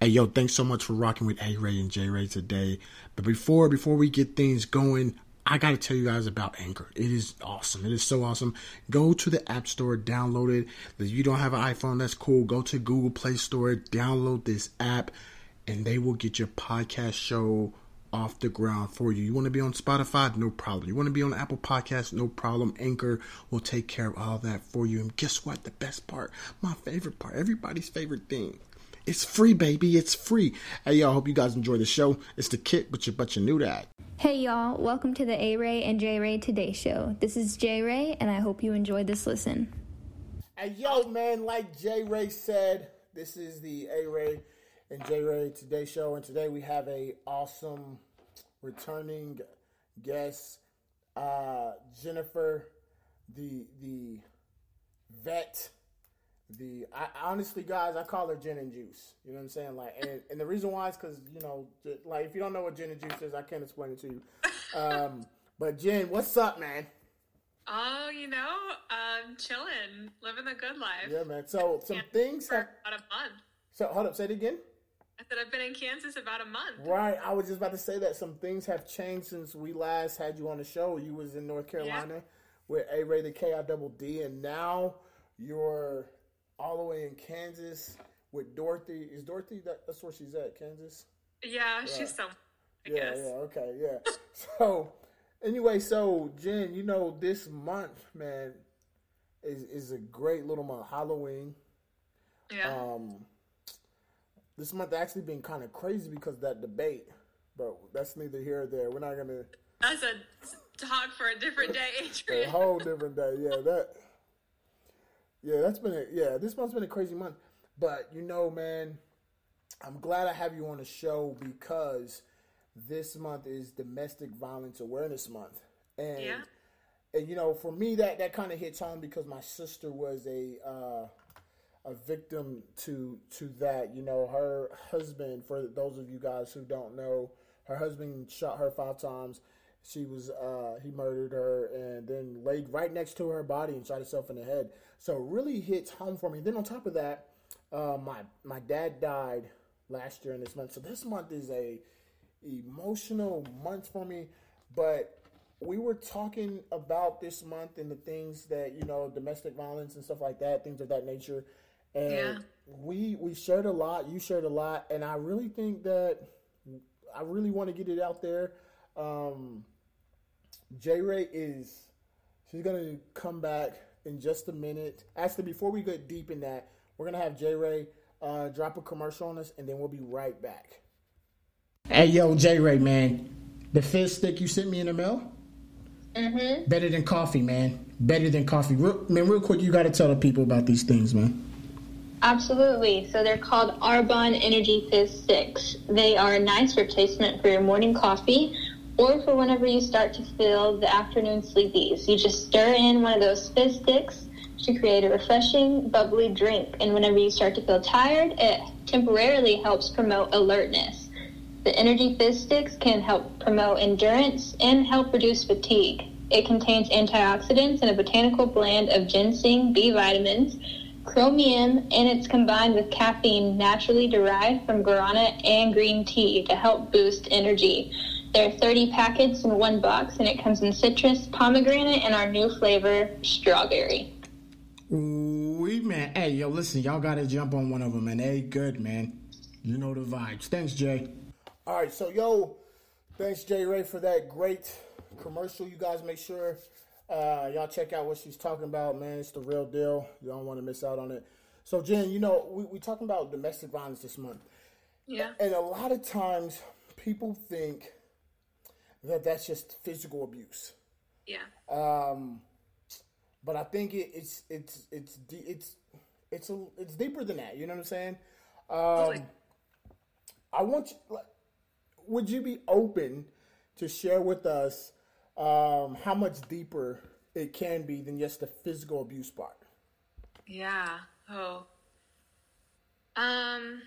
Hey yo, thanks so much for rocking with A Ray and J Ray today. But before before we get things going, I gotta tell you guys about Anchor. It is awesome. It is so awesome. Go to the App Store, download it. If you don't have an iPhone, that's cool. Go to Google Play Store, download this app, and they will get your podcast show off the ground for you. You want to be on Spotify? No problem. You want to be on Apple Podcasts? No problem. Anchor will take care of all that for you. And guess what? The best part, my favorite part, everybody's favorite thing it's free, baby. It's free. Hey, y'all. Hope you guys enjoy the show. It's the kit, but you but you knew that. Hey, y'all. Welcome to the A Ray and J Ray Today Show. This is J Ray, and I hope you enjoyed this listen. Hey, yo, man. Like J Ray said, this is the A Ray and J Ray Today Show, and today we have a awesome returning guest, uh, Jennifer, the the vet the I honestly guys I call her gin and juice. You know what I'm saying? Like and, and the reason why is because you know like if you don't know what gin and juice is, I can't explain it to you. Um, but Jen, what's up, man? Oh, you know, um, chilling, living the good life. Yeah, man. So some things have about a month. So hold up, say it again. I said I've been in Kansas about a month. Right. I was just about to say that some things have changed since we last had you on the show. You was in North Carolina yeah. with A Ray the K I double D, and now you're all the way in Kansas with Dorothy. Is Dorothy that, that's where she's at, Kansas? Yeah, right. she's some. I yeah, guess. yeah, okay, yeah. so anyway, so Jen, you know, this month, man, is is a great little month. Halloween. Yeah. Um, this month actually been kind of crazy because that debate, but that's neither here or there. We're not gonna. That's a talk for a different day, Adrian. a whole different day. Yeah, that yeah, that's been a yeah. This month's been a crazy month, but you know, man, I'm glad I have you on the show because this month is Domestic Violence Awareness Month, and yeah. and you know, for me that that kind of hits home because my sister was a uh, a victim to to that. You know, her husband. For those of you guys who don't know, her husband shot her five times she was uh, he murdered her and then laid right next to her body and shot himself in the head. So it really hits home for me. Then on top of that, uh, my my dad died last year in this month. So this month is a emotional month for me. But we were talking about this month and the things that you know, domestic violence and stuff like that, things of that nature. And yeah. we we shared a lot. You shared a lot, and I really think that I really want to get it out there. Um, J Ray is she's gonna come back in just a minute. Actually, before we get deep in that, we're gonna have J Ray uh, drop a commercial on us, and then we'll be right back. Hey, yo, J Ray, man, the fizz stick you sent me in the mail. Mm-hmm. Better than coffee, man. Better than coffee. Real, man, real quick, you got to tell the people about these things, man. Absolutely. So they're called Arbonne Energy Fizz Sticks. They are a nice replacement for your morning coffee or for whenever you start to feel the afternoon sleepies. You just stir in one of those fizz sticks to create a refreshing, bubbly drink. And whenever you start to feel tired, it temporarily helps promote alertness. The energy fizz sticks can help promote endurance and help reduce fatigue. It contains antioxidants and a botanical blend of ginseng, B vitamins, chromium, and it's combined with caffeine naturally derived from guarana and green tea to help boost energy. There are 30 packets in one box, and it comes in citrus, pomegranate, and our new flavor, strawberry. We man, hey yo, listen, y'all gotta jump on one of them, and they good, man. You know the vibes. Thanks, Jay. All right, so yo, thanks J Ray for that great commercial. You guys make sure uh, y'all check out what she's talking about, man. It's the real deal. You don't want to miss out on it. So, Jen, you know we we talking about domestic violence this month. Yeah, and a lot of times people think that that's just physical abuse. Yeah. Um, but I think it, it's it's it's it's it's a, it's deeper than that. You know what I'm saying? Um, I want you. like, Would you be open to share with us um, how much deeper it can be than just the physical abuse part? Yeah. Oh. Um.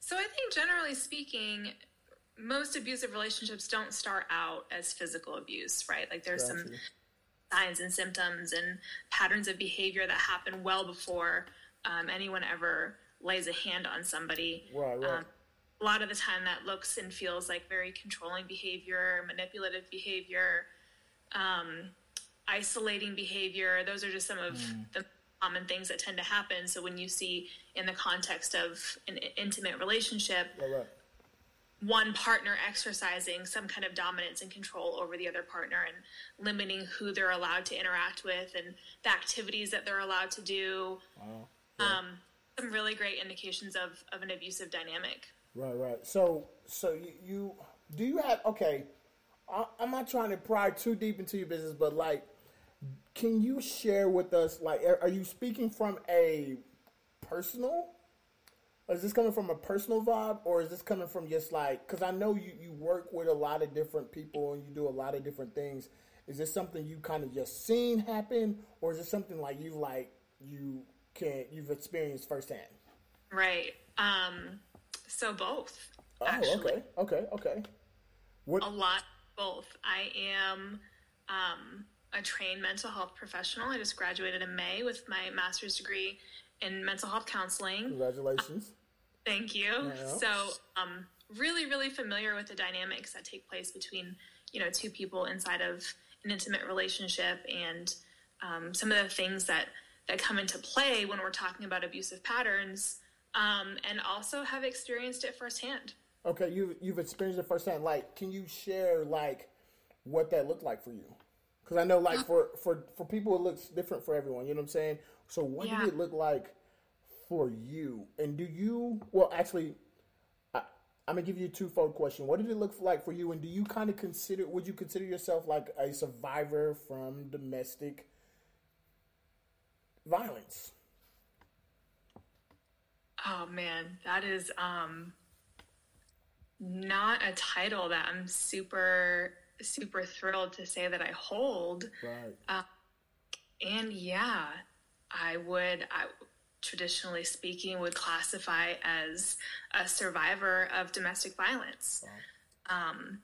So I think generally speaking, most abusive relationships don't start out as physical abuse, right? Like there's some signs and symptoms and patterns of behavior that happen well before um, anyone ever lays a hand on somebody. Right, right. Um, a lot of the time, that looks and feels like very controlling behavior, manipulative behavior, um, isolating behavior. Those are just some of the common things that tend to happen. So when you see in the context of an intimate relationship, Right, right. One partner exercising some kind of dominance and control over the other partner and limiting who they're allowed to interact with and the activities that they're allowed to do. Um, some really great indications of, of an abusive dynamic. Right, right. So, so you, you do you have okay? I, I'm not trying to pry too deep into your business, but like, can you share with us? Like, are, are you speaking from a personal? Is this coming from a personal vibe, or is this coming from just like? Because I know you you work with a lot of different people and you do a lot of different things. Is this something you kind of just seen happen, or is it something like you've like you can you've experienced firsthand? Right. Um, so both. Oh, actually. okay, okay, okay. What? A lot both. I am um, a trained mental health professional. I just graduated in May with my master's degree in mental health counseling. Congratulations. Thank you. Yeah. So, um, really, really familiar with the dynamics that take place between, you know, two people inside of an intimate relationship and um, some of the things that that come into play when we're talking about abusive patterns, um, and also have experienced it firsthand. Okay, you you've experienced it firsthand. Like, can you share like what that looked like for you? Because I know, like for for for people, it looks different for everyone. You know what I'm saying? So, what Yeah. did it look like for you? And do you? Well, actually, I, I'm gonna give you a twofold question. What did it look like for you? And do you kind of consider? Would you consider yourself like a survivor from domestic violence? Oh man, that is um not a title that I'm super super thrilled to say that I hold. Right. And yeah, I would I traditionally speaking would classify as a survivor of domestic violence. Um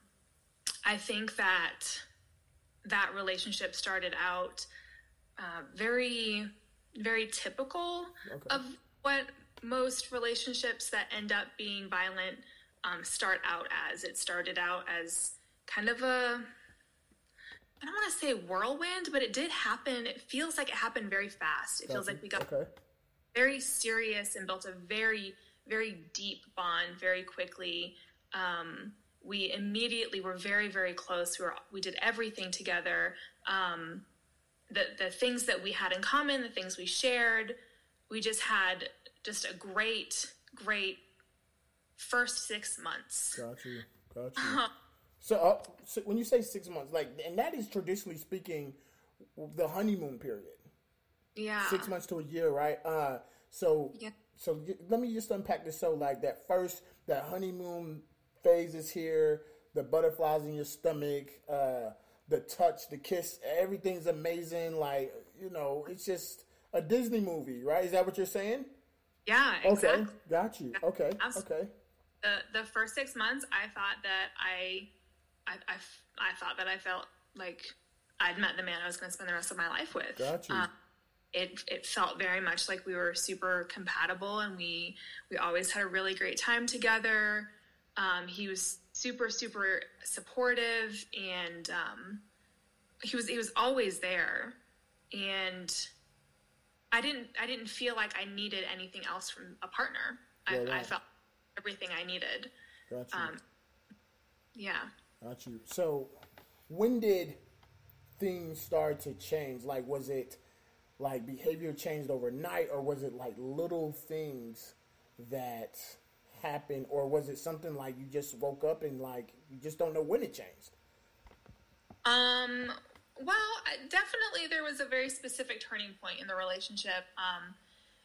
I think that that relationship started out uh, very very typical Okay. of what most relationships that end up being violent um, start out as. It started out as kind of a, I don't want to say whirlwind, but it did happen. It feels like it happened very fast. It feels like we got Okay. Very serious and built a very, very deep bond very quickly. Um, we immediately were very, very close. We were, we did everything together. Um, the the things that we had in common, the things we shared, we just had just a great, great first six months. Got you. Got you. so, uh, so when you say six months, like, and that is traditionally speaking the honeymoon period, Yeah. six months to a year, right? Uh, so, Yeah. so let me just unpack this. So, like that first, that honeymoon phase is here. The butterflies in your stomach, uh, the touch, the kiss, everything's amazing. Like, you know, it's just a Disney movie, right? Is that what you're saying? Yeah, Okay, exactly. got you. Okay, Absolutely. okay. the the first six months, I thought that I, I, I, I thought that I felt like I'd met the man I was going to spend the rest of my life with. Got you. Um, it it felt very much like we were super compatible, and we we always had a really great time together. Um, he was super super supportive, and um, he was he was always there, and I didn't I didn't feel like I needed anything else from a partner. I, Right, I felt everything I needed. Got you. Um, Yeah. Got you. So, when did things start to change? Like, was it like behavior changed overnight, or was it like little things that happened, or was it something like you just woke up and like you just don't know when it changed? Um, well, definitely there was a very specific turning point in the relationship. Um,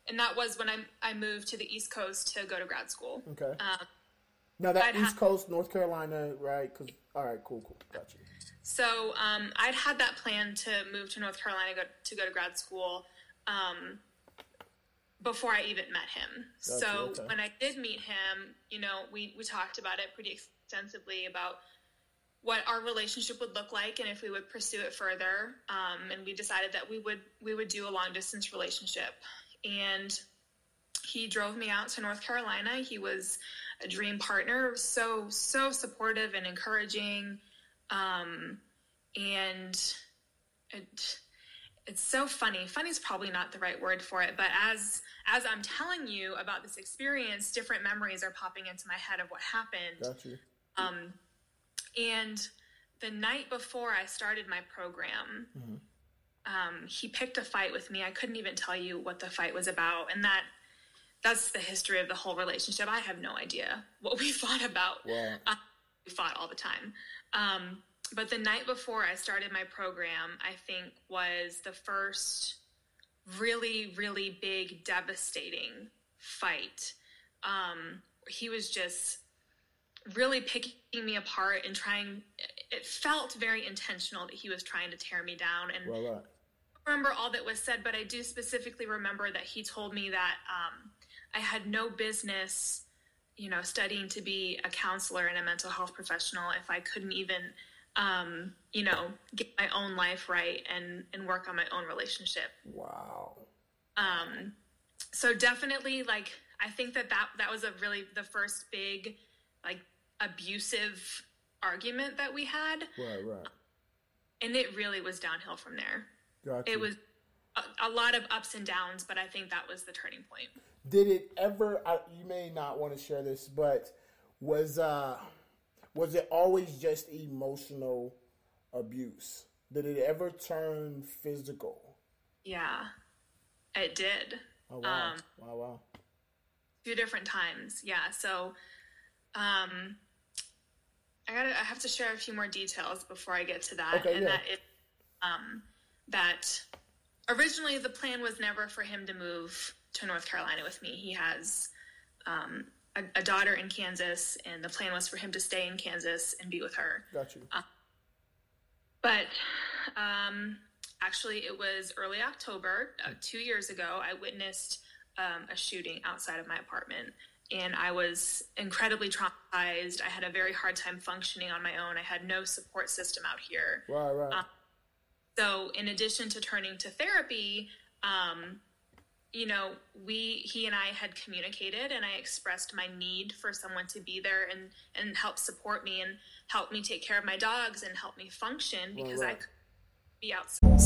and that was when I I moved to the East Coast to go to grad school. Okay. Um, now that I'd East Coast, North Carolina, right? Cause all right, cool, cool, got you. So um, I'd had that plan to move to North Carolina go, to go to grad school um, before I even met him. Gotcha, so okay. when I did meet him, you know, we, we talked about it pretty extensively about what our relationship would look like and if we would pursue it further. Um, and we decided that we would we would do a long distance relationship. And he drove me out to North Carolina. He was a dream partner, so so supportive and encouraging. Um, and it, it's so funny. Funny is probably not the right word for it, but as as I'm telling you about this experience, different memories are popping into my head of what happened. Got you. Um, and the night before I started my program, um, he picked a fight with me. I couldn't even tell you what the fight was about, and that that's the history of the whole relationship. I have no idea what we fought about. Wow. Uh, we fought all the time. Um, but the night before I started my program, I think was the first really, really big, devastating fight. Um, he was just really picking me apart and trying. It felt very intentional that he was trying to tear me down. And Right, right. remember all that was said, but I do specifically remember that he told me that um, I had no business, you know, studying to be a counselor and a mental health professional if I couldn't even, um, you know, get my own life right and and work on my own relationship. Wow. Um, so definitely, like, I think that that that was a really the first big, like, abusive argument that we had, Right, right. and it really was downhill from there. Got you. it was a, a lot of ups and downs, but I think that was the turning point. Did it ever? I, you may not want to share this, but was uh, was it always just emotional abuse? Did it ever turn physical? Yeah, it did. Oh wow! Um, wow! Wow! Two different times. Yeah. So, um, I gotta. I have to share a few more details before I get to that. Okay, and yeah. that it, um, that originally the plan was never for him to move to North Carolina with me. He has um, a, a daughter in Kansas, and the plan was for him to stay in Kansas and be with her. Got you. But um, actually, it was early October, uh, two years ago. I witnessed um, a shooting outside of my apartment, and I was incredibly traumatized. I had a very hard time functioning on my own. I had no support system out here. Right, right. So, in addition to turning to therapy, um, you know, we he and I had communicated, and I expressed my need for someone to be there and and help support me and help me take care of my dogs and help me function because I right. could be outside.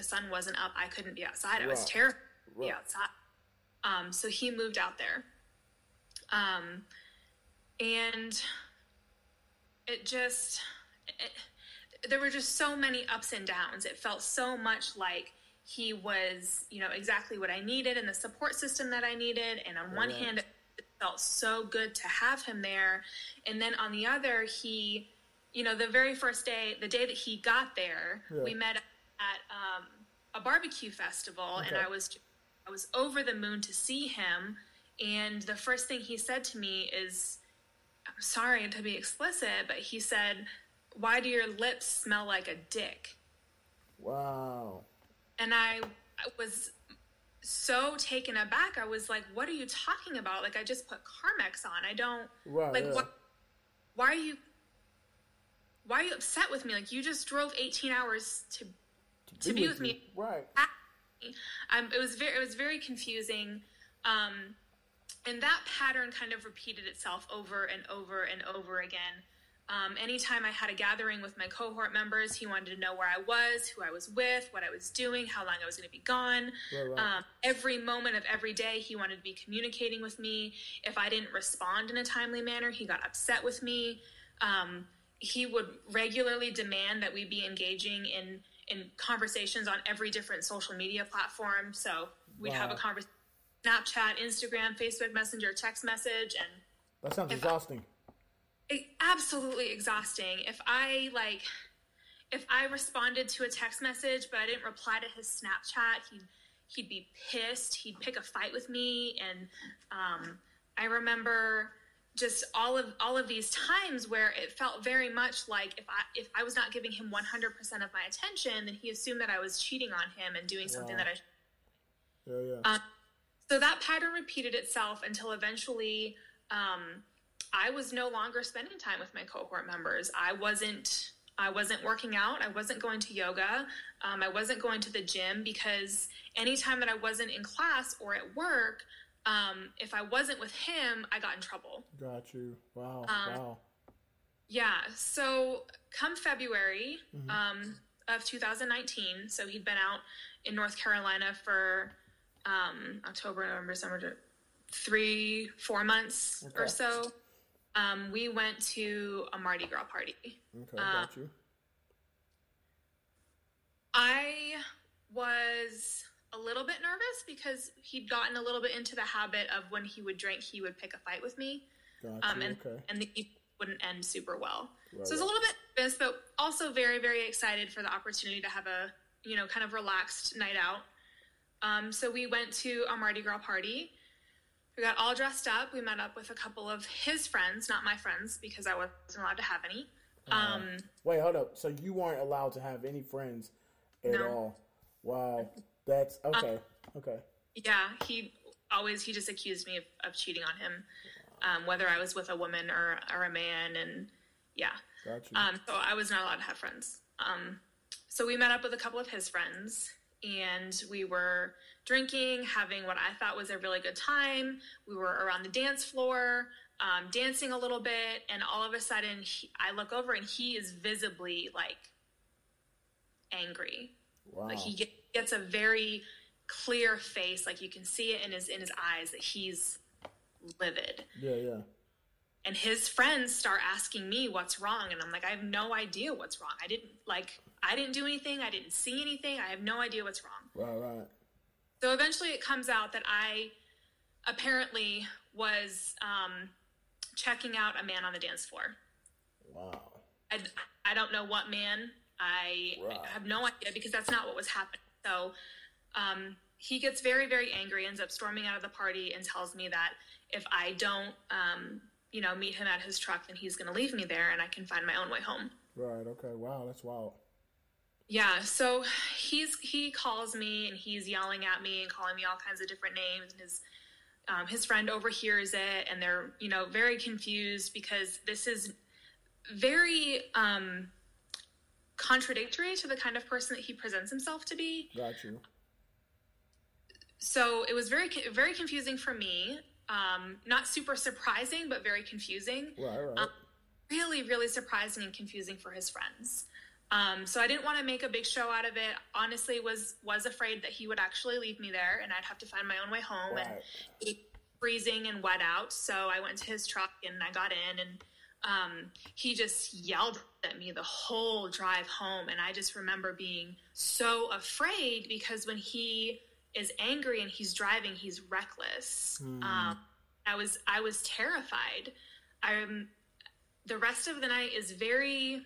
the sun wasn't up, I couldn't be outside. I was Right. terrified to be outside. Um, so he moved out there. Um, and it just, it, there were just so many ups and downs. It felt so much like he was, you know, exactly what I needed and the support system that I needed. And on one hand, it felt so good to have him there. And then on the other, he, you know, the very first day, the day that he got there, Yeah. we met at um, a barbecue festival, and I was, I was over the moon to see him. And the first thing he said to me is, I'm sorry to be explicit, but he said, Why do your lips smell like a dick? Wow. And I I was so taken aback. I was like, What are you talking about? Like, I just put Carmex on. I don't, Right, like, yeah. what, why are you, why are you upset with me? Like, you just drove 18 hours to, to be with you. me. Right. Um, it was very, it was very confusing. Um, and that pattern kind of repeated itself over and over and over again. Um, anytime I had a gathering with my cohort members, he wanted to know where I was, who I was with, what I was doing, how long I was going to be gone. Right, right. Um, every moment of every day, he wanted to be communicating with me. If I didn't respond in a timely manner, he got upset with me. Um, he would regularly demand that we be engaging in in conversations on every different social media platform. So we'd have a conversation, Snapchat, Instagram, Facebook Messenger, text message, and That sounds exhausting. it, absolutely exhausting. If I like, if I responded to a text message but I didn't reply to his Snapchat, he'd he'd be pissed. He'd pick a fight with me, and um, I remember just all of all of these times where it felt very much like if I if I was not giving him one hundred percent of my attention, then he assumed that I was cheating on him and doing something Wow. that I Yeah, yeah. um, so that pattern repeated itself until eventually um, I was no longer spending time with my cohort members. I wasn't. I wasn't working out. I wasn't going to yoga. Um, I wasn't going to the gym because anytime that I wasn't in class or at work, um, if I wasn't with him, I got in trouble. Got you. Wow. um, wow. Yeah. So come February Mm-hmm. um, of 2019, so he'd been out in North Carolina for um, October, November, December, three, four months or so. Um, we went to a Mardi Gras party. Okay, uh, got you. I was a little bit nervous because he'd gotten a little bit into the habit of when he would drink, he would pick a fight with me. Got um, and okay. and the wouldn't end super well. Right, so I was a little bit nervous, but also very, very excited for the opportunity to have a you know kind of relaxed night out. Um, so we went to a Mardi Gras party. We got all dressed up. We met up with a couple of his friends, not my friends, because I wasn't allowed to have any. Um, Wait, hold up. So you weren't allowed to have any friends at No. all? Wow. That's okay. okay. Yeah, he always he just accused me of, of cheating on him, um, whether I was with a woman or or a man, and yeah. Got you. Um, so I was not allowed to have friends. Um, so we met up with a couple of his friends, and we were drinking, having what I thought was a really good time. We were around the dance floor, um, dancing a little bit, and all of a sudden, he, I look over and he is visibly like angry. Wow. Like he get, gets a very clear face, like you can see it in his in his eyes that he's livid. yeah, yeah. And his friends start asking me what's wrong, and I'm like, I have no idea what's wrong. I didn't like, I didn't do anything. I didn't see anything. I have no idea what's wrong. Right, right. So eventually, it comes out that I apparently was um, checking out a man on the dance floor. Wow. I, I don't know what man. I, Right. Have no idea because that's not what was happening. So um, he gets very, very angry, ends up storming out of the party, and tells me that if I don't, um, you know, meet him at his truck, then he's going to leave me there, and I can find my own way home. Right, okay. Wow, that's wild. Yeah, so he's he calls me and he's yelling at me and calling me all kinds of different names. And his um, his friend overhears it, and they're you know very confused because this is very um, contradictory to the kind of person that he presents himself to be. Got you. So it was very very confusing for me. Um, not super surprising, but very confusing. Right, right. Um, really, really surprising and confusing for his friends. Um, so I didn't want to make a big show out of it. Honestly, was was afraid that he would actually leave me there, and I'd have to find my own way home. And Right. it freezing and wet out, so I went to his truck and I got in, and um, he just yelled at me the whole drive home. And I just remember being so afraid because when he is angry and he's driving, he's reckless. Um, I was, I was terrified. I'm, the rest of the night is very,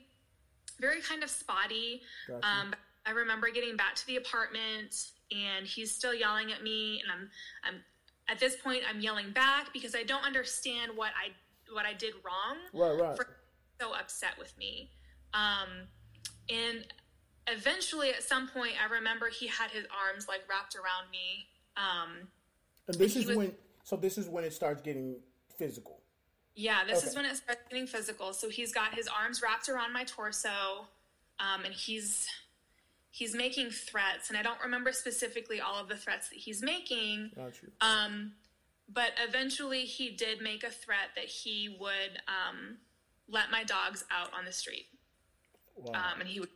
very kind of spotty. Gotcha. Um, I remember getting back to the apartment and he's still yelling at me and I'm I'm at this point I'm yelling back because I don't understand what I what I did wrong Right, right. for so upset with me. Um and eventually at some point I remember he had his arms like wrapped around me. Um and this he is was- when, so this is when it starts getting physical. Yeah, this is when it starts getting physical. So he's got his arms wrapped around my torso, um, and he's he's making threats, and I don't remember specifically all of the threats that he's making. Got you. Um, but eventually, he did make a threat that he would um, let my dogs out on the street, Wow. um, and he would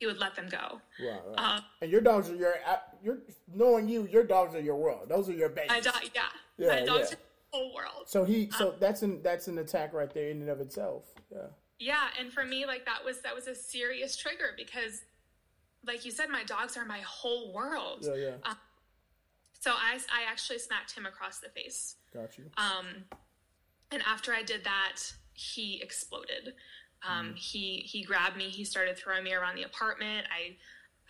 he would let them go. right, right. Um, and your dogs are your, your, knowing you, your dogs are your world. Those are your babies. my dog, yeah, Yeah, my dogs yeah. are the whole world. So he, so that's an that's an attack right there in and of itself. Yeah. Yeah, and for me, like that was that was a serious trigger because, like you said, my dogs are my whole world. Yeah, yeah. Um, so I, I actually smacked him across the face. Got you. Um, and after I did that, he exploded. Um, He he grabbed me. He started throwing me around the apartment. I,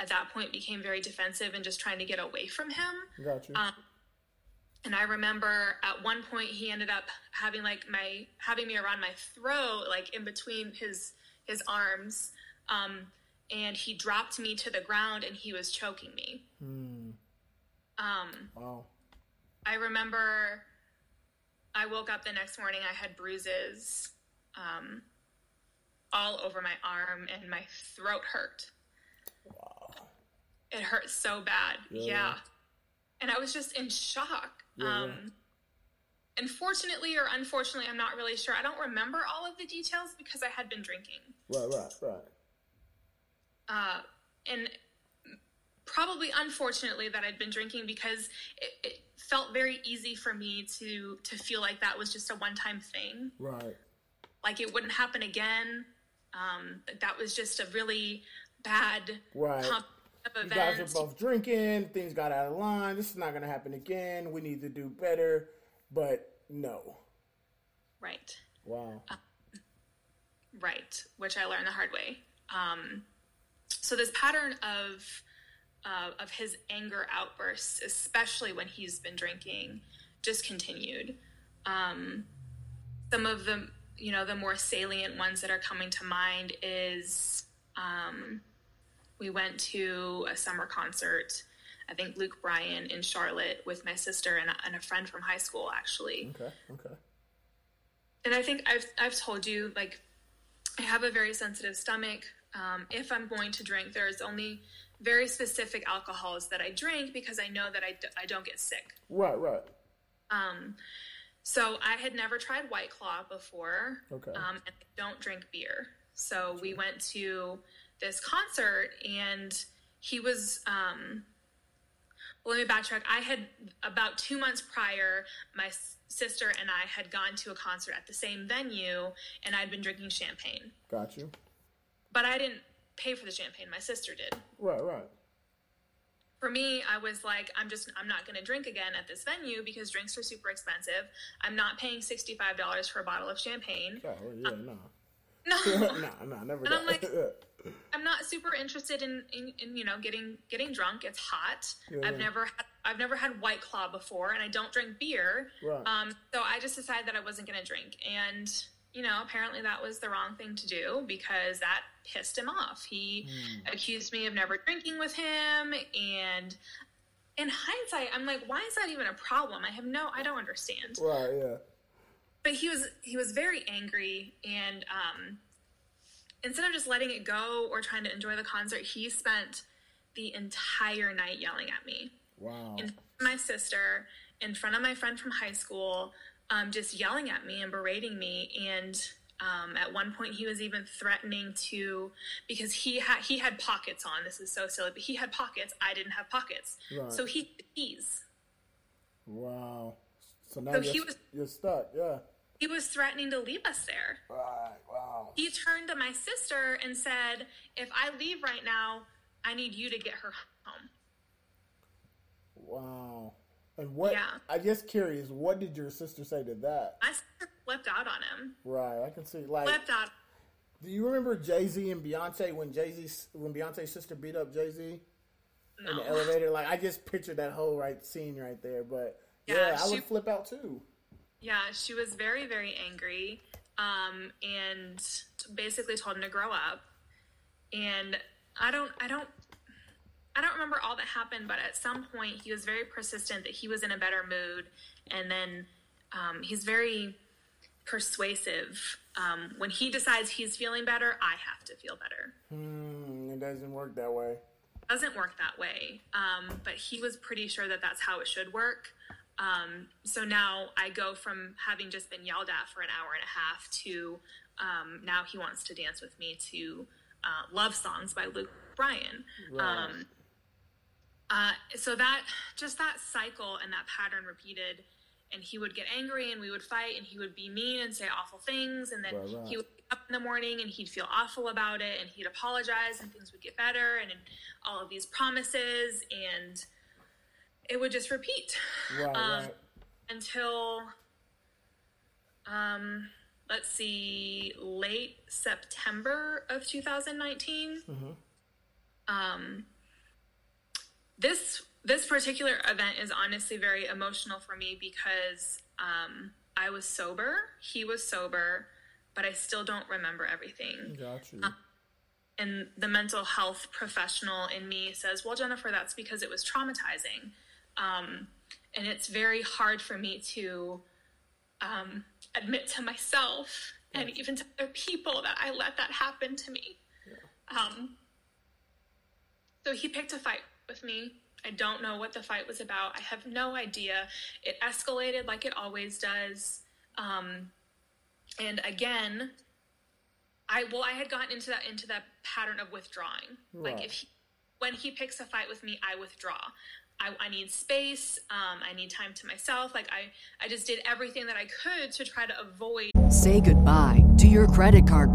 at that point, became very defensive and just trying to get away from him. Got you. Um, and I remember at one point he ended up having like my having me around my throat, like in between his his arms, um, and he dropped me to the ground and he was choking me. Um, wow. I remember I woke up the next morning. I had bruises um, all over my arm, and my throat hurt. Wow. It hurt so bad. Yeah. And I was just in shock. um, And fortunately or unfortunately, I'm not really sure. I don't remember all of the details because I had been drinking. Right, right, right. Uh, and probably unfortunately that I'd been drinking because it, it felt very easy for me to to feel like that was just a one time thing, Right. like it wouldn't happen again. Um, that was just a really bad Right. comp You guys are both drinking. Things got out of line. This is not going to happen again. We need to do better. But no. right, Wow. right, which I learned the hard way. Um, so this pattern of uh, of his anger outbursts, especially when he's been drinking, just continued. Um, some of the you know the more salient ones that are coming to mind is um, we went to a summer concert. I think Luke Bryan in Charlotte with my sister and a, and a friend from high school actually Okay, okay. and I think I've I've told you like I have a very sensitive stomach. Um, if I'm going to drink, there's only very specific alcohols that I drink because I know that I, d- I don't get sick. Right, right. Um, so I had never tried White Claw before. Okay. Um, and I don't drink beer. So we went to this concert and he was, um, well, let me backtrack. I had about two months prior, my s- sister and I had gone to a concert at the same venue and I'd been drinking champagne. Got you. But I didn't pay for the champagne. My sister did. Right, right. for me, I was like, I'm just, I'm not going to drink again at this venue because drinks are super expensive. I'm not paying $65 for a bottle of champagne. Oh, yeah, no. No, nah, nah, never And I'm like- I'm not super interested in, in, in, you know, getting, getting drunk. It's hot. Yeah. I've never had, I've never had White Claw before and I don't drink beer. Right. Um, so I just decided that I wasn't going to drink. And, you know, apparently that was the wrong thing to do because that pissed him off. He accused me of never drinking with him. And in hindsight, I'm like, why is that even a problem? I have no, I don't understand. right, yeah. But he was, he was very angry. And um, instead of just letting it go or trying to enjoy the concert, he spent the entire night yelling at me Wow. in front of my sister, in front of my friend from high school, um, just yelling at me and berating me. And um, at one point, he was even threatening to because he had he had pockets on. This is so silly, but he had pockets. I didn't have pockets, Right. so he keys. Wow. So now So you're, he was- you're stuck, yeah. he was threatening to leave us there. Right. Wow. He turned to my sister and said, "If I leave right now, I need you to get her home." Wow. And what? Yeah. I just curious. What did your sister say to that? Sister flipped out on him. Right. I can see. Like, Flipped out. do you remember Jay Z and Beyonce when Jay Z when Beyonce's sister beat up Jay Z in the elevator? Like, I just pictured that whole right scene right there. But yeah, Yeah, I she- would flip out too. Yeah, she was very, very angry, um, and basically told him to grow up. And I don't, I don't, I don't remember all that happened, but at some point he was very persistent that he was in a better mood, and then um, he's very persuasive. Um, when he decides he's feeling better, I have to feel better. Hmm, it doesn't work that way. doesn't work that way. Um, but he was pretty sure that that's how it should work. Um, so now I go from having just been yelled at for an hour and a half to um, now he wants to dance with me to uh, love songs by Luke Bryan. Um, uh, so that just that cycle and that pattern repeated. And he would get angry, and we would fight, and he would be mean and say awful things, and then he would wake up in the morning and he'd feel awful about it, and he'd apologize, and things would get better, and, and all of these promises, and it would just repeat. Um, right. until um let's see late september of 2019 um this this particular event is honestly very emotional for me because um i was sober he was sober but i still don't remember everything Got you. and the mental health professional in me says, "Well, Jennifer, that's because it was traumatizing." Um, and it's very hard for me to um, admit to myself and even to other people that I let that happen to me. Um, so he picked a fight with me. I don't know what the fight was about. I have no idea. It escalated like it always does. Um, and again, I well, I had gotten into that into that pattern of withdrawing. Like if he, when he picks a fight with me, I withdraw. I, I need space. Um, I need time to myself. Like I, I just did everything that I could to try to avoid Say goodbye to your credit card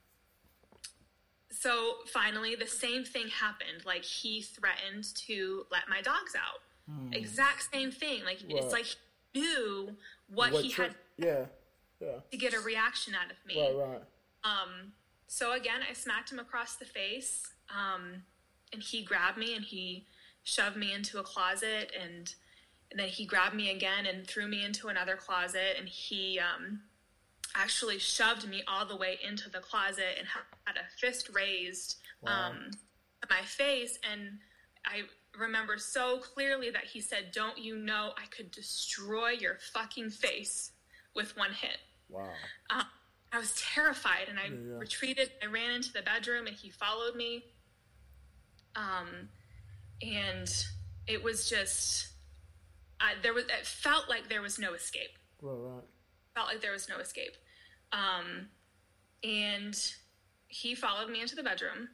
so finally, the same thing happened. Like he threatened to let my dogs out. Exact same thing. Like Hmm. Right. it's like he knew what, What he tri- had Yeah. Yeah. to get a reaction out of me. Right. Right. Um, so again, I smacked him across the face, um, and he grabbed me and he shoved me into a closet, and, and then he grabbed me again and threw me into another closet, and he um, actually shoved me all the way into the closet and had a fist raised um, my face, and I remember so clearly that he said, "Don't you know I could destroy your fucking face with one hit?" Wow. uh, I was terrified and I retreated. I ran into the bedroom and he followed me. Um, and it was just, I, there was, it felt like there was no escape. Right. Right. Felt like there was no escape. Um, and he followed me into the bedroom.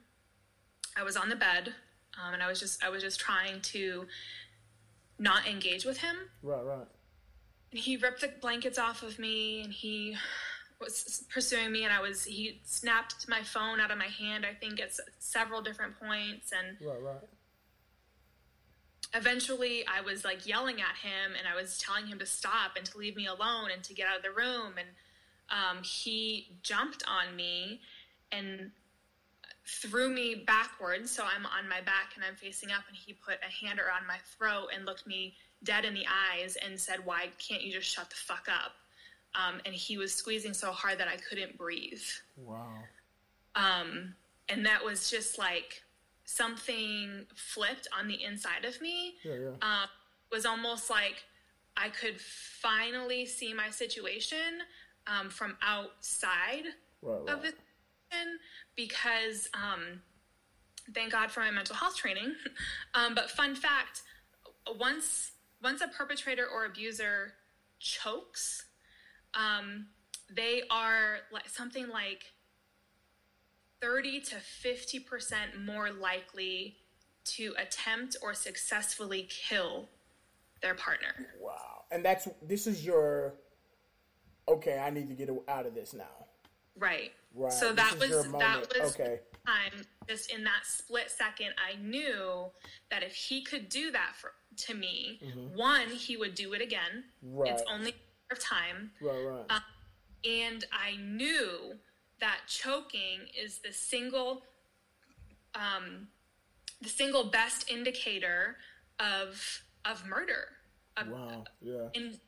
I was on the bed, um, and I was just, I was just trying to not engage with him Right. Right. and he ripped the blankets off of me and he was pursuing me and i was he snapped my phone out of my hand i think at s- several different points and Right. Right. Eventually I was like yelling at him and I was telling him to stop and to leave me alone and to get out of the room. And um, he jumped on me and threw me backwards. So I'm on my back and I'm facing up, and he put a hand around my throat and looked me dead in the eyes and said, Why can't you just shut the fuck up? Um, and he was squeezing so hard that I couldn't breathe. Wow. Um, and that was just like something flipped on the inside of me. Yeah, yeah. Um, was almost like I could finally see my situation um, from outside Right, of the situation because um, thank God for my mental health training. um, but fun fact: once once a perpetrator or abuser chokes, um, they are like something like 30 to 50% more likely to attempt or successfully kill their partner. Wow. And that's this is your okay, I need to get out of this now. Right. Right. So that was that was Okay. time just in that split second I knew that if he could do that for to me, one, he would do it again. Mm-hmm. Right. It's only a matter of time. Right, right. Um, and I knew that choking is the single um, the single best indicator of of murder of, wow. Yeah. in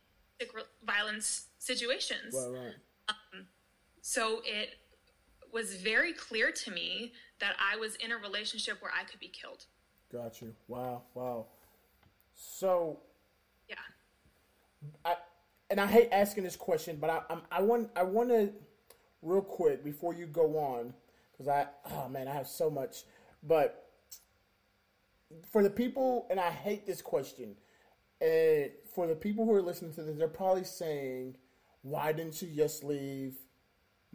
violence situations. Right, right. Um, So it was very clear to me that I was in a relationship where I could be killed. Got you. Wow, wow. So Yeah. I and I hate asking this question, but I I'm, I want I want to real quick before you go on because I oh man I have so much, but for the people and I hate this question, and for the people who are listening to this, they're probably saying, "Why didn't you just leave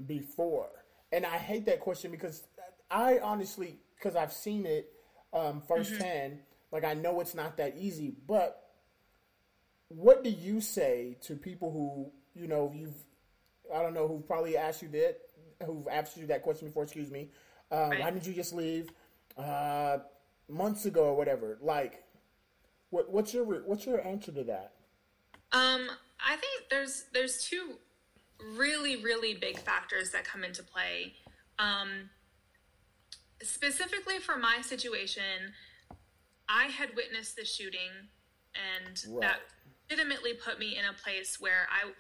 before?" And I hate that question because I honestly because I've seen it um, firsthand. Like I know it's not that easy, but what do you say to people who you know you've I don't know who've probably asked you that who've asked you that question before? Excuse me. Uh, Why didn't you just leave uh, months ago or whatever? Like, what what's your what's your answer to that? Um, I think there's there's two really really big factors that come into play. Um, specifically for my situation, I had witnessed the shooting, and Right. that legitimately put me in a place where I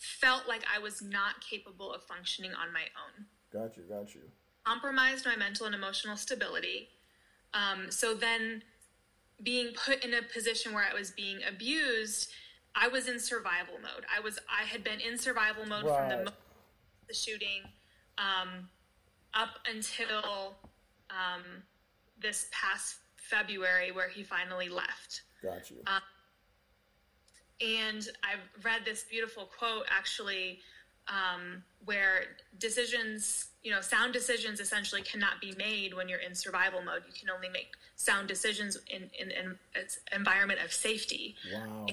felt like I was not capable of functioning on my own. Got you, got you. compromised my mental and emotional stability. Um, so then, being put in a position where I was being abused, I was in survival mode. I was I had been in survival mode from the Right. the shooting um, up until um, this past February, where he finally left. Got you. And I've read this beautiful quote actually, um, where decisions, you know, sound decisions essentially cannot be made when you're in survival mode. You can only make sound decisions in, in, in an environment of safety. wow.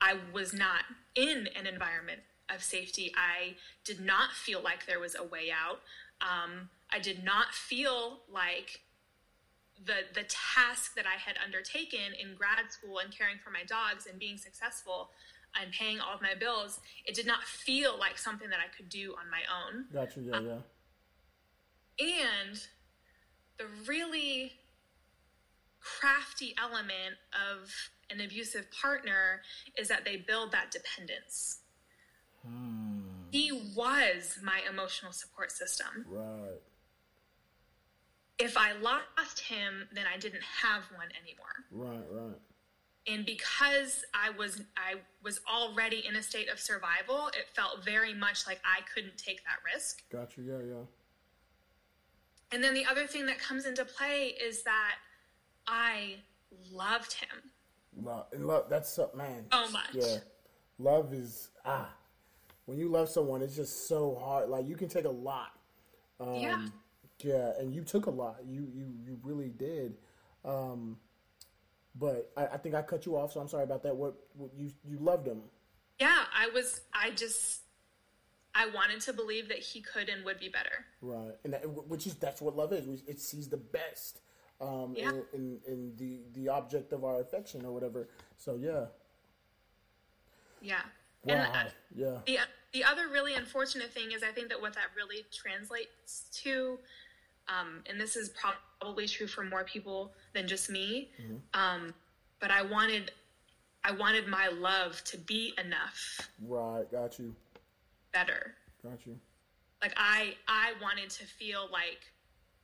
I was not in an environment of safety. I did not feel like there was a way out. Um, I did not feel like the the task that I had undertaken in grad school and caring for my dogs and being successful and paying all of my bills, it did not feel like something that I could do on my own. Gotcha. Yeah, yeah. And the really crafty element of an abusive partner is that they build that dependence. Hmm. He was my emotional support system. Right. If I lost him, then I didn't have one anymore. Right. Right. And because I was I was already in a state of survival, it felt very much like I couldn't take that risk. Gotcha. Yeah, yeah. And then the other thing that comes into play is that I loved him Love love. That's so, man. so much. Yeah. Love is ah. When you love someone, it's just so hard. Like you can take a lot. Um, Yeah. Yeah, and you took a lot. You you you really did. Um, but I, I think I cut you off, so I'm sorry about that. What, what you you loved him, Yeah, I was I just I wanted to believe that he could and would be better. right? And that, which is that's what love is. It sees the best. um, Yeah. in, in, in the the object of our affection or whatever. So yeah, Yeah. wow, And uh, yeah, the the other really unfortunate thing is I think that what that really translates to, um, and this is probably true for more people than just me, um, but I wanted I wanted my love to be enough. Right, got you, better. got you, Like I I wanted to feel like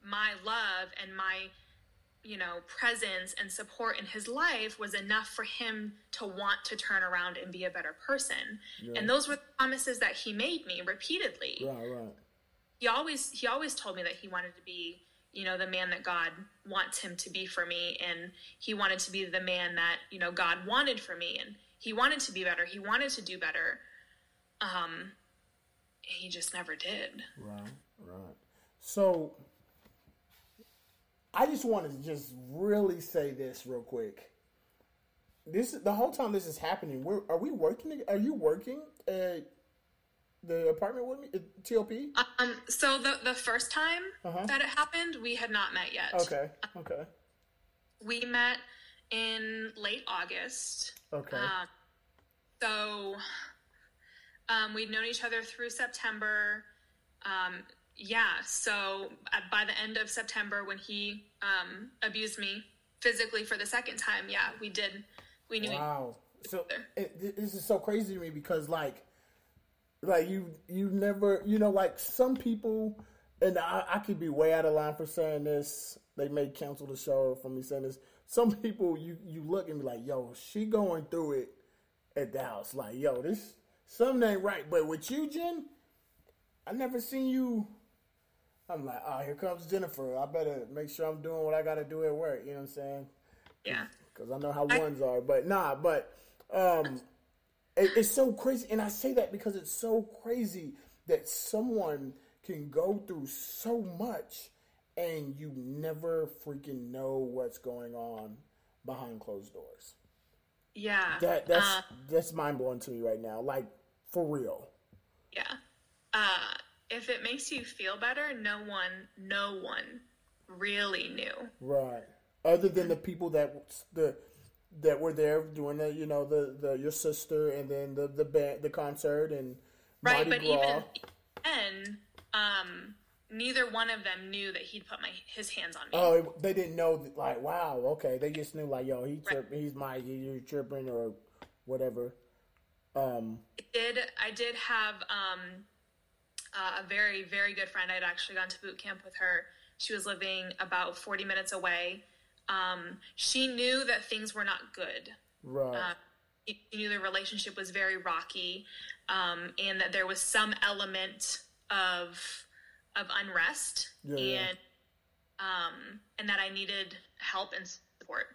my love and my you know presence and support in his life was enough for him to want to turn around and be a better person. And those were the promises that he made me repeatedly. right, right, He always he always told me that he wanted to be you know the man that God wants him to be for me and he wanted to be the man that you know God wanted for me and he wanted to be better he wanted to do better um he just never did right, right. So I just wanted to just really say this real quick. This the whole time this is happening. We're, are we working? Are you working at the apartment with me? at TOP? Um, so the the first time that it happened, we had not met yet. Uh-huh. Okay. Okay. We met in late August. Okay. Um, so um, we'd known each other through September. Um, yeah. So uh, by the end of September, when he um, abused me physically for the second time, yeah, we did. We knew. Wow. So it, this is so crazy to me because like, like you you never you know like some people, and I, I could be way out of line for saying this. They may cancel the show for me saying this. Some people you you look and be like, yo, she going through it at the house. Like, yo, this something ain't right. But with you, Jen, I never seen you. I'm like, oh, here comes Jennifer. I better make sure I'm doing what I got to do at work. You know what I'm saying? Yeah. because I know how ones are. But nah, but um, it's so crazy, and I say that because it's so crazy that someone can go through so much and you never freaking know what's going on behind closed doors. Yeah. That that's Uh, that's mind blowing to me right now. Like for real. Yeah. Uh, if it makes you feel better, no one, no one really knew. Right. Other than the people that the that were there doing the you know the the your sister and then the the band the concert and Right, Mardi but Gras. even then, um, neither one of them knew that he'd put my his hands on me. Oh, they didn't know. Like, wow, okay. They just knew, like, yo, he trip, he's my, you're tripping or whatever. Um, I did I did have um, uh, a very very good friend. I'd actually gone to boot camp with her. She was living about forty minutes away. Um, she knew that things were not good. right, Um, she knew the relationship was very rocky, um, and that there was some element of of unrest, Yeah, yeah. and um, and that I needed help and support.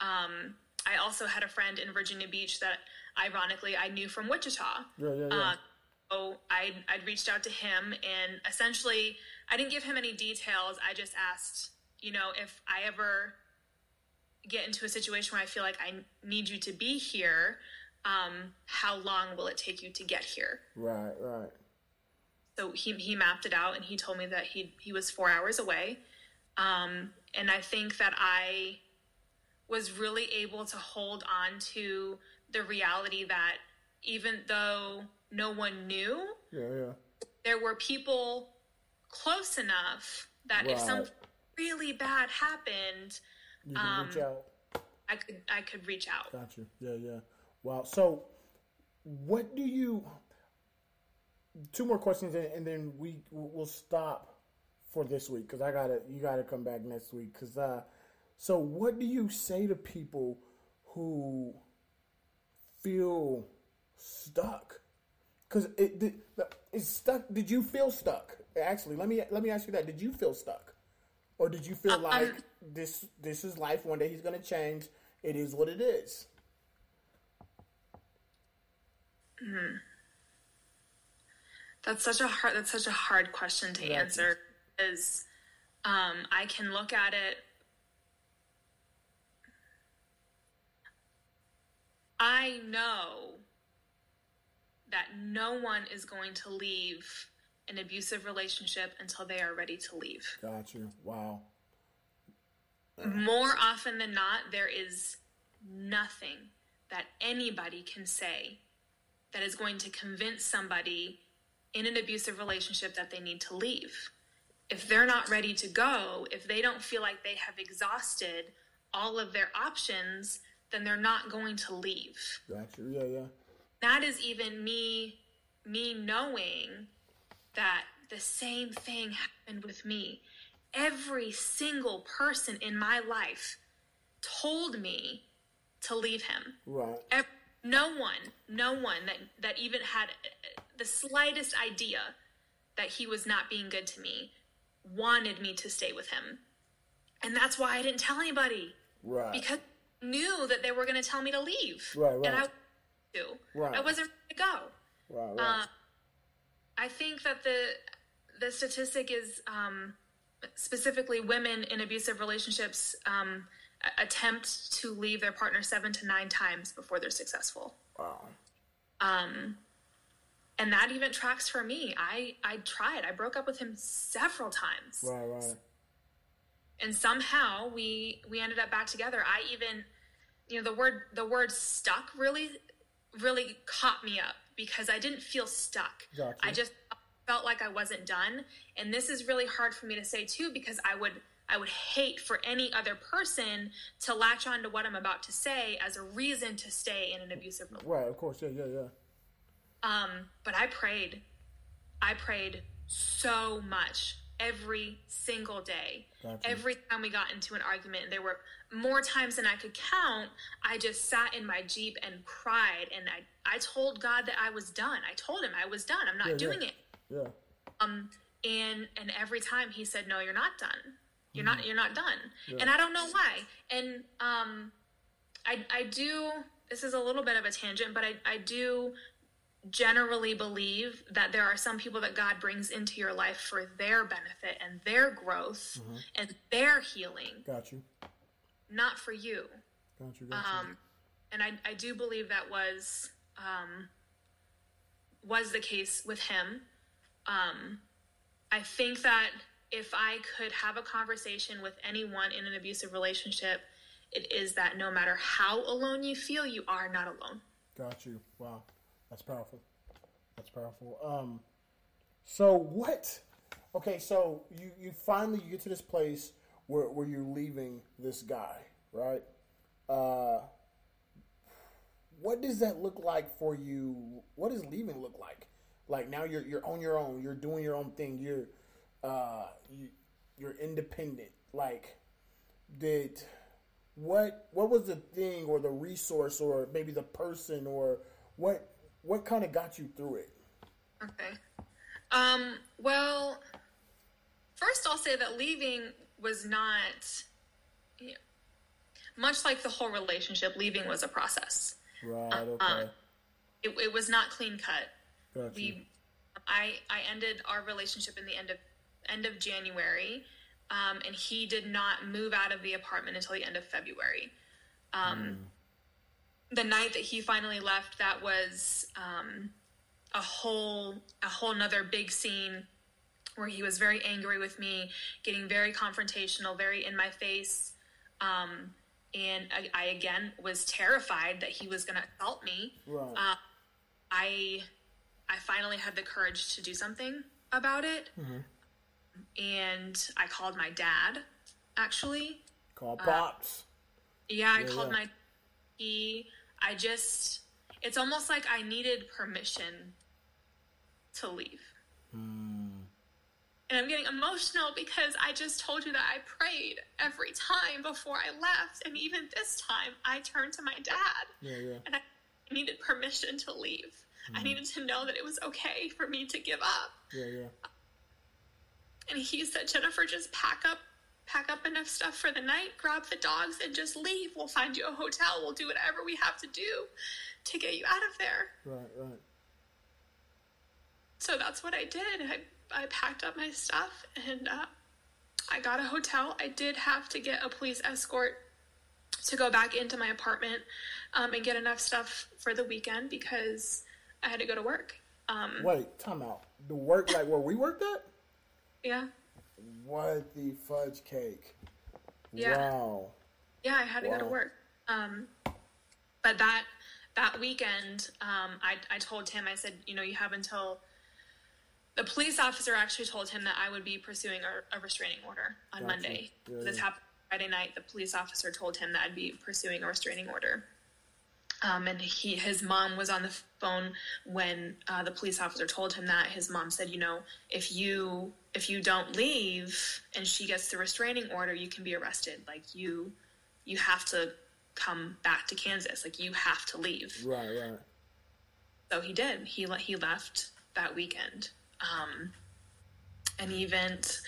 Um, I also had a friend in Virginia Beach that, ironically, I knew from Wichita. yeah, yeah, yeah. Um, so I I'd reached out to him, and essentially, I didn't give him any details. I just asked, you know, if I ever get into a situation where I feel like I need you to be here, um, how long will it take you to get here? right, right. So he he mapped it out, and he told me that he he was four hours away, um, and I think that I was really able to hold on to the reality that even though no one knew, Yeah, yeah. there were people close enough that if something really bad happened, You can reach out. I could I could reach out. Got you. Yeah, yeah. Wow. So, what do you? Two more questions, and, and then we we'll stop for this week because I gotta you gotta come back next week. Because uh, so what do you say to people who feel stuck? Because it did it's stuck. Did you feel stuck? Actually, let me let me ask you that. Did you feel stuck? Or did you feel like this this is life? One day he's gonna change. It is what it is. That's such a hard that's such a hard question to answer because um, I can look at it. I know that no one is going to leave an abusive relationship until they are ready to leave. Got you. Wow. more often than not, there is nothing that anybody can say that is going to convince somebody in an abusive relationship that they need to leave. If they're not ready to go, if they don't feel like they have exhausted all of their options, then they're not going to leave. Gotcha. Yeah, yeah. That is even me me knowing that the same thing happened with me. Every single person in my life told me to leave him. Right. Ev- no one, no one that that even had uh, the slightest idea that he was not being good to me wanted me to stay with him. And that's why I didn't tell anybody. Right. Because I knew that they were going to tell me to leave. Right, right. And I to. Right. I wasn't ready to go. Right, right. Uh, I think that the the statistic is um, specifically women in abusive relationships um, attempt to leave their partner seven to nine times before they're successful. wow. Um, and that even tracks for me. I I tried. I broke up with him several times, Right, right. and somehow we we ended up back together. I even, you know, the word the word stuck really really caught me up because I didn't feel stuck. I just felt like I wasn't done, and this is really hard for me to say too because I would I would hate for any other person to latch on to what I'm about to say as a reason to stay in an abusive relationship. Right, of course. Yeah, yeah, yeah. Um, but I prayed. I prayed so much every single day. Gotcha. Every time we got into an argument, there were more times than I could count. I just sat in my Jeep and cried. And I, I told God that I was done. I told him I was done. I'm not Yeah, doing yeah. it. Yeah. Um, and, and every time he said, no, you're not done. You're not, you're not done. Yeah. And I don't know why. And, um, I, I do, this is a little bit of a tangent, but I, I do generally believe that there are some people that God brings into your life for their benefit and their growth Mm-hmm. and their healing, Got you. Not for you. Got you. Got you. Um, and I, I do believe that was um, was the case with him. Um, I think that if I could have a conversation with anyone in an abusive relationship, it is that no matter how alone you feel, you are not alone. Got you. Wow, that's powerful. That's powerful. Um, so what? Okay, so you you finally you get to this place where where you're leaving this guy, right? Uh, what does that look like for you? What does leaving look like? Like now you're you're on your own. You're doing your own thing. You're uh you you're independent. Like did what what was the thing or the resource or maybe the person or what what kind of got you through it? Okay. Um, well, first I'll say that leaving was not, you know, much like the whole relationship, leaving was a process. Right. Uh, Okay. It, it was not clean cut. Got you. We, I, I ended our relationship in the end of end of January, um, and he did not move out of the apartment until the end of February. Um, The night that he finally left, that was um, a whole a whole nother big scene where he was very angry with me, getting very confrontational, very in my face. Um, and I, I again was terrified that he was going to assault me. Right. Uh, I I finally had the courage to do something about it, and I called my dad. Actually, Call pops. yeah, I Yeah, called yeah. my. He, I just. It's almost like I needed permission to leave. And I'm getting emotional because I just told you that I prayed every time before I left. And even this time, I turned to my dad yeah, yeah. and I needed permission to leave. I mm-hmm. needed to know that it was okay for me to give up. Yeah, yeah. And he said, Jennifer, just pack up pack up enough stuff for the night, grab the dogs, and just leave. We'll find you a hotel. We'll do whatever we have to do to get you out of there. Right, right. So that's what I did. I, I packed up my stuff and uh, I got a hotel. I did have to get a police escort to go back into my apartment um, and get enough stuff for the weekend because I had to go to work. Um, Wait, time out. The work like where we worked at? yeah. What the fudge cake? Yeah. Wow. Yeah, I had to go to work. Um, but that that weekend, um, I I told him I said, you know, you have until the police officer actually told him that I would be pursuing a, a restraining order on Gotcha. Monday. Yeah, This yeah. happened Friday night. The police officer told him that I'd be pursuing a restraining order. Um, and he, his mom was on the phone when uh, the police officer told him that. His mom said, "You know, if you if you don't leave and she gets the restraining order, you can be arrested. Like you, you have to come back to Kansas. Like you have to leave." Right, right. So he did. He he left that weekend. Um, an event,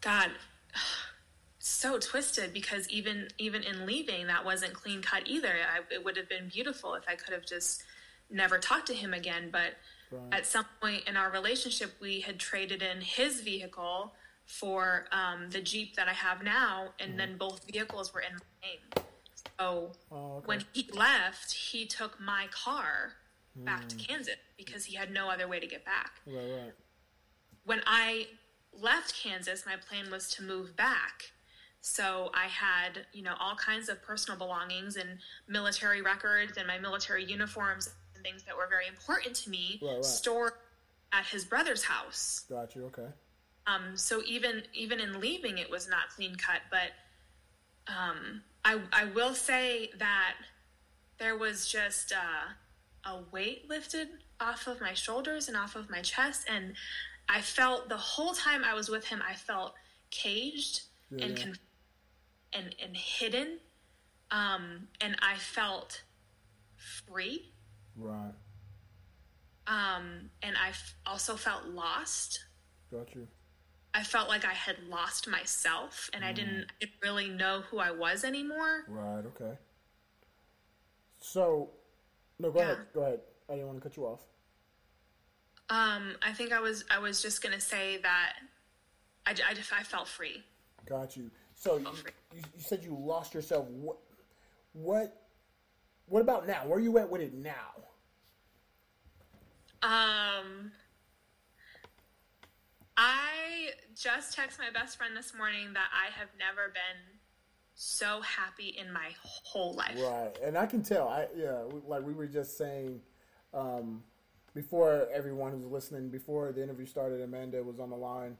God, so twisted because even even in leaving, that wasn't clean cut either. I, it would have been beautiful if I could have just never talked to him again. But at some point in our relationship, we had traded in his vehicle for um, the Jeep that I have now, and then both vehicles were in my name. So Oh, okay. when he left, he took my car back to Kansas because he had no other way to get back. Right, right. When I left Kansas, my plan was to move back. So I had, you know, all kinds of personal belongings and military records and my military uniforms and things that were very important to me Right, right. stored at his brother's house. Got you. Okay. Um, so even even in leaving, it was not clean cut. But um, I I will say that there was just uh, a weight lifted off of my shoulders and off of my chest, and I felt the whole time I was with him, I felt caged and Yeah. conf- and and hidden, um, and I felt free. Right. Um, and I f- also felt lost. Got you. I felt like I had lost myself and I didn't, I didn't really know who I was anymore. Right. Okay. So, no, go Yeah. ahead. Go ahead. I didn't want to cut you off. Um, I think I was I was just gonna say that I, I just I felt free. Got you. So you, you, you said you lost yourself. What? What? What about now? Where are you at with it now? Um, I just texted my best friend this morning that I have never been so happy in my whole life. Right, and I can tell. I yeah, like we were just saying um, before everyone who's listening, before the interview started, Amanda was on the line,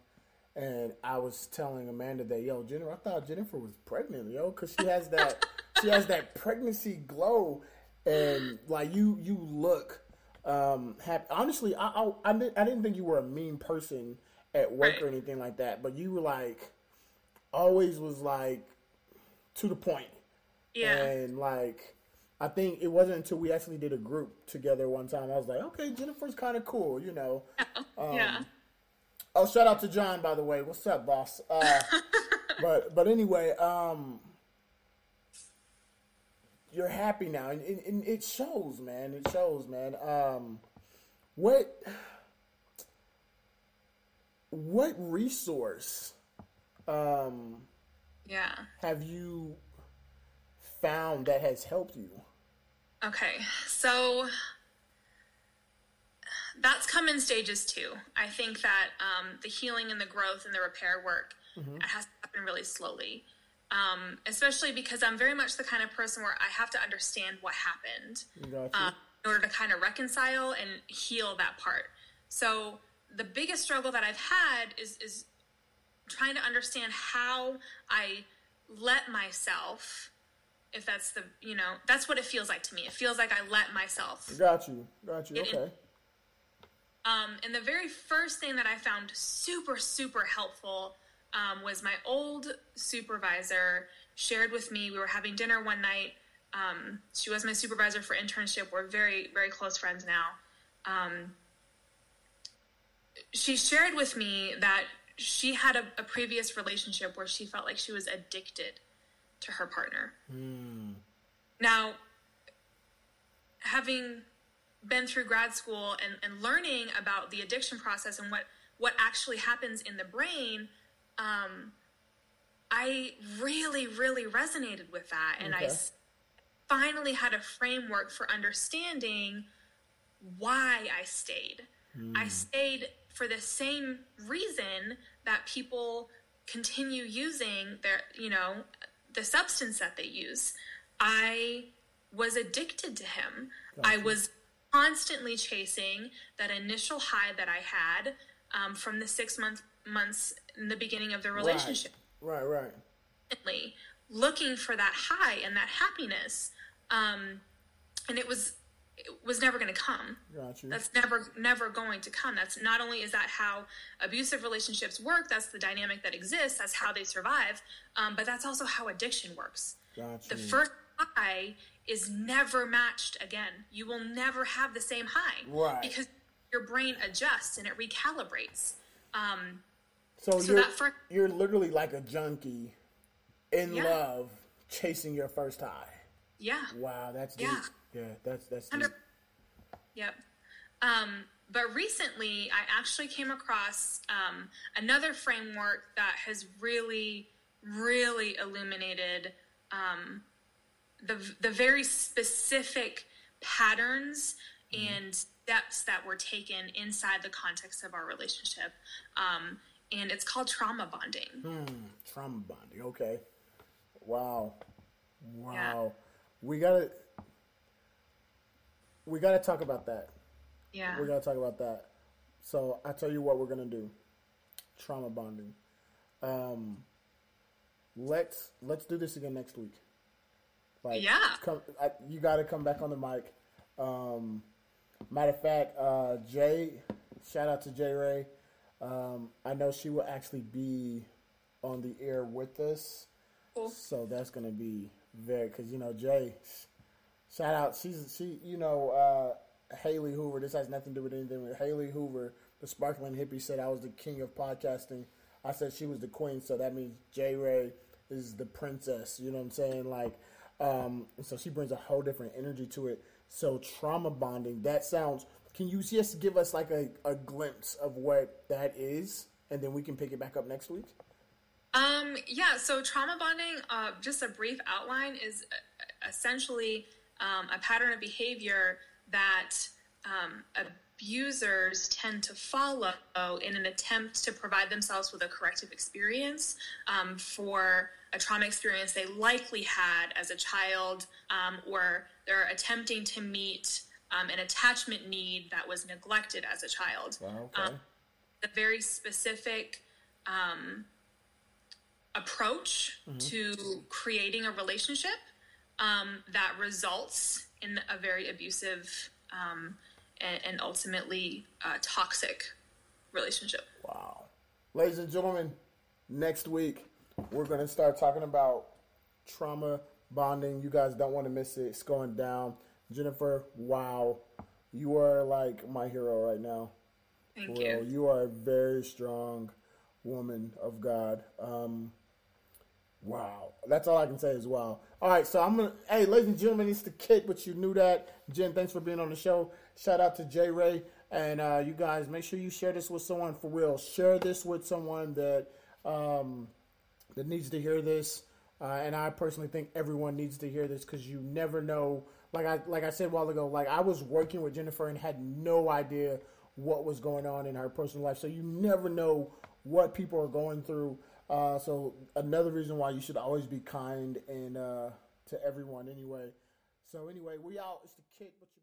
and I was telling Amanda that yo, Jennifer, I thought Jennifer was pregnant, yo, because she has that she has that pregnancy glow, and like you you look um happy. Honestly, I I, I, didn't, I didn't think you were a mean person at work or anything like that, but you were like always was like to the point. Yeah. And like, I think it wasn't until we actually did a group together one time. I was like, okay, Jennifer's kind of cool, you know. Um, yeah. Oh, shout out to John, by the way. What's up, boss? Uh, but but anyway, um, you're happy now, and, and, and it shows, man. It shows, man. Um, what what resource um Yeah. have you found that has helped you? Okay, so that's come in stages too. I think that um, the healing and the growth and the repair work it has happened really slowly, um, especially because I'm very much the kind of person where I have to understand what happened Got you. um, in order to kind of reconcile and heal that part. So the biggest struggle that I've had is is trying to understand how I let myself if that's the you know that's what it feels like to me it feels like i let myself Got you. Got you. Okay. um, and the very first thing that i found super super helpful um, was my old supervisor shared with me we were having dinner one night um, she was my supervisor for internship we're very very close friends now um, she shared with me that she had a, a previous relationship where she felt like she was addicted to her partner now, having been through grad school and, and learning about the addiction process and what, what actually happens in the brain, um, I really, really resonated with that. And I Okay. s- finally had a framework for understanding why I stayed. I stayed for the same reason that people continue using their, you know, the substance that they use. I was addicted to him. I was constantly chasing that initial high that I had um, from the six month months in the beginning of the relationship. Right, right. Constantly Looking for that high and that happiness, um, and it was was never going to come. Got you. That's never never going to come. That's not only is that how abusive relationships work. That's the dynamic that exists. That's how they survive. Um, but that's also how addiction works. Got The first high is never matched again. You will never have the same high. Right. Because your brain adjusts and it recalibrates. Um, So, So you're that fir- you're literally like a junkie in Yeah. love, chasing your first high. yeah. Wow, that's deep. Yeah, that's that's deep. Hundred- Yep. Um, but recently, I actually came across um, another framework that has really, really illuminated um, the the very specific patterns and steps that were taken inside the context of our relationship. Um, and it's called trauma bonding. Hmm, trauma bonding. Okay. Wow. Wow. We gotta we gotta talk about that. Yeah. We gotta talk about that. So I tell you what we're gonna do. Trauma bonding. Um let's let's do this again next week. Like Yeah. come I, you gotta come back on the mic. Um matter of fact, uh Jay shout out to J Ray. Um, I know she will actually be on the air with us. So that's gonna be very because you know Jay. Shout out, she's she you know uh, Haley Hoover. This has nothing to do with anything. With Haley Hoover, the sparkling hippie said I was the king of podcasting. I said she was the queen, so that means J Ray is the princess. You know what I'm saying? Like, um, so she brings a whole different energy to it. So trauma bonding. That sounds. Can you just give us like a, a glimpse of what that is, and then we can pick it back up next week? Um, yeah, so trauma bonding, uh, just a brief outline, is uh, essentially um, a pattern of behavior that um, abusers tend to follow in an attempt to provide themselves with a corrective experience um, for a trauma experience they likely had as a child, um, or they're attempting to meet um, an attachment need that was neglected as a child. Wow, okay. Um, the very specific um, approach to creating a relationship um, that results in a very abusive um, and, and ultimately uh, toxic relationship. Wow. Ladies and gentlemen, next week we're going to start talking about trauma bonding. You guys don't want to miss it. It's going down. Jennifer, wow. You are like my hero right now. Thank real. you. You are a very strong woman of God. Um, wow. That's all I can say is wow. All right, so I'm to, hey, ladies and gentlemen, it's the kid, but you knew that. Jen, thanks for being on the show. Shout out to J Ray. And uh, you guys, make sure you share this with someone for real. Share this with someone that um, that needs to hear this. Uh, and I personally think everyone needs to hear this because you never know. Like I like I said a while ago, like I was working with Jennifer and had no idea what was going on in her personal life. So you never know what people are going through. Uh, so another reason why you should always be kind and uh, to everyone anyway. So anyway, we out. It's the kid, but you